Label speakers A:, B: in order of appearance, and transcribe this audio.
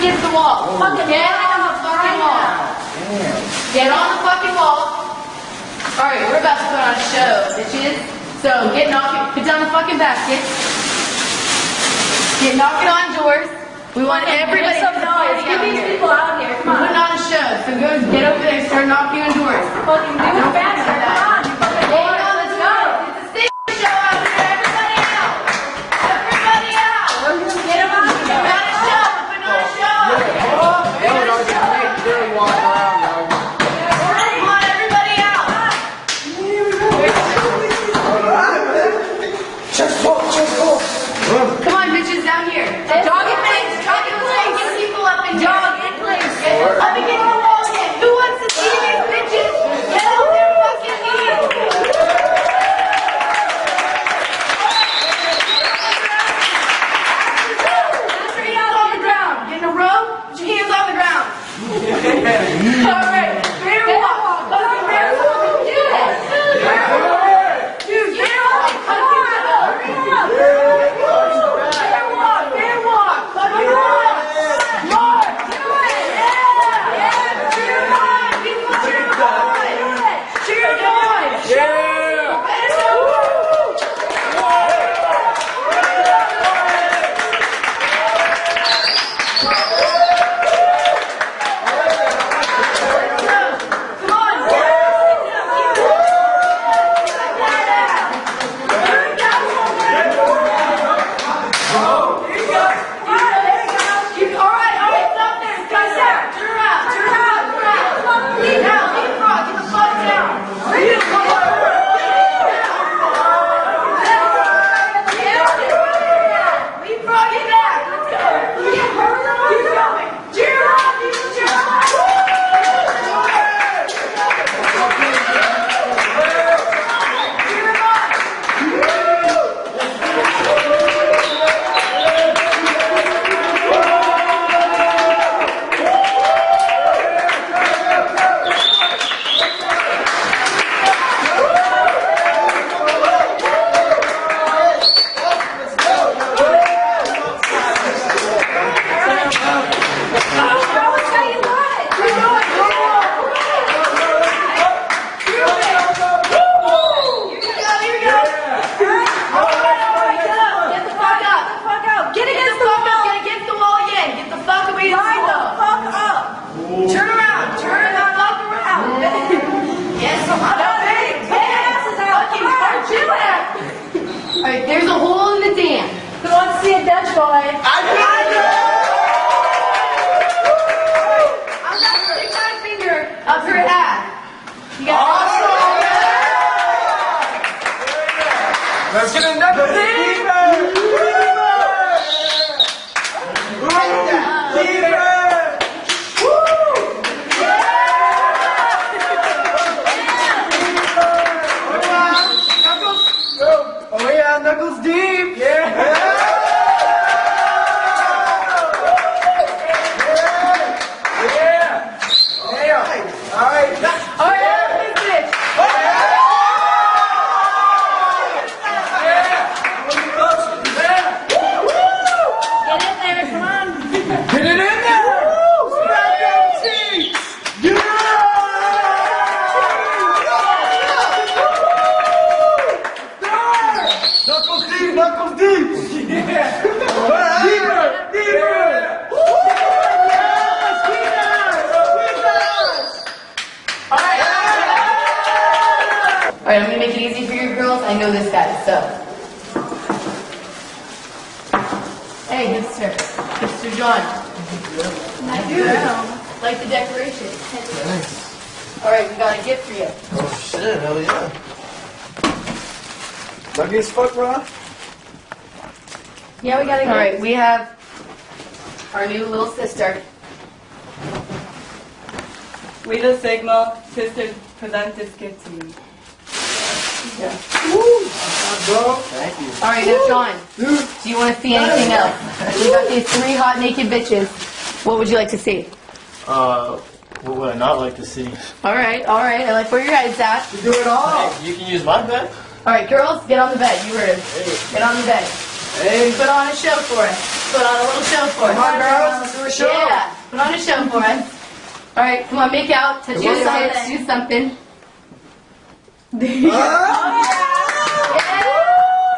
A: against the wall.
B: Fucking
A: Get on the fucking wall. Get on the fucking wall. All right, we're about to put on a show, bitches. So get knocking, put down the fucking basket. Get knocking on doors. We want everybody to
B: noise. Get these people out here. Come
A: putting
B: on.
A: on a show, so go get over there and start knocking on doors.
B: Fucking do it faster.
A: Right, there's a hole in the dam.
B: Who wants to see a Dutch boy? I do.
A: I'm gonna stick my finger up her ass. You got
C: Let's get another Oh
A: right, I'm gonna make it easy for you girls. I know this guy, so. Hey, good sir. Mr. John. I do. Like the decoration. Nice. All right, we got a gift for you.
D: Oh shit, hell yeah.
C: Lucky as fuck, bro.
A: Yeah, we got a gift. All right, we have our new little sister.
E: We the Sigma sisters present this gift to you.
C: Bro.
D: Thank you.
A: All right, now Sean, do you want to see anything else? We got these three hot naked bitches. What would you like to see?
D: Uh, what would I not like to see?
A: All right, all right. I like where your head's at.
C: You do it all.
D: You can use my bed.
A: All right, girls, get on the bed. You heard him. Get on the bed. Hey, put on a show for us. Put on a little show for us.
C: Come on, girls, let's do a show.
A: Yeah, put on a show for us. All right, come on, make out. Touch
C: Come
A: your
C: on,
A: sides.
B: guys.
A: Do something.
C: 对。呀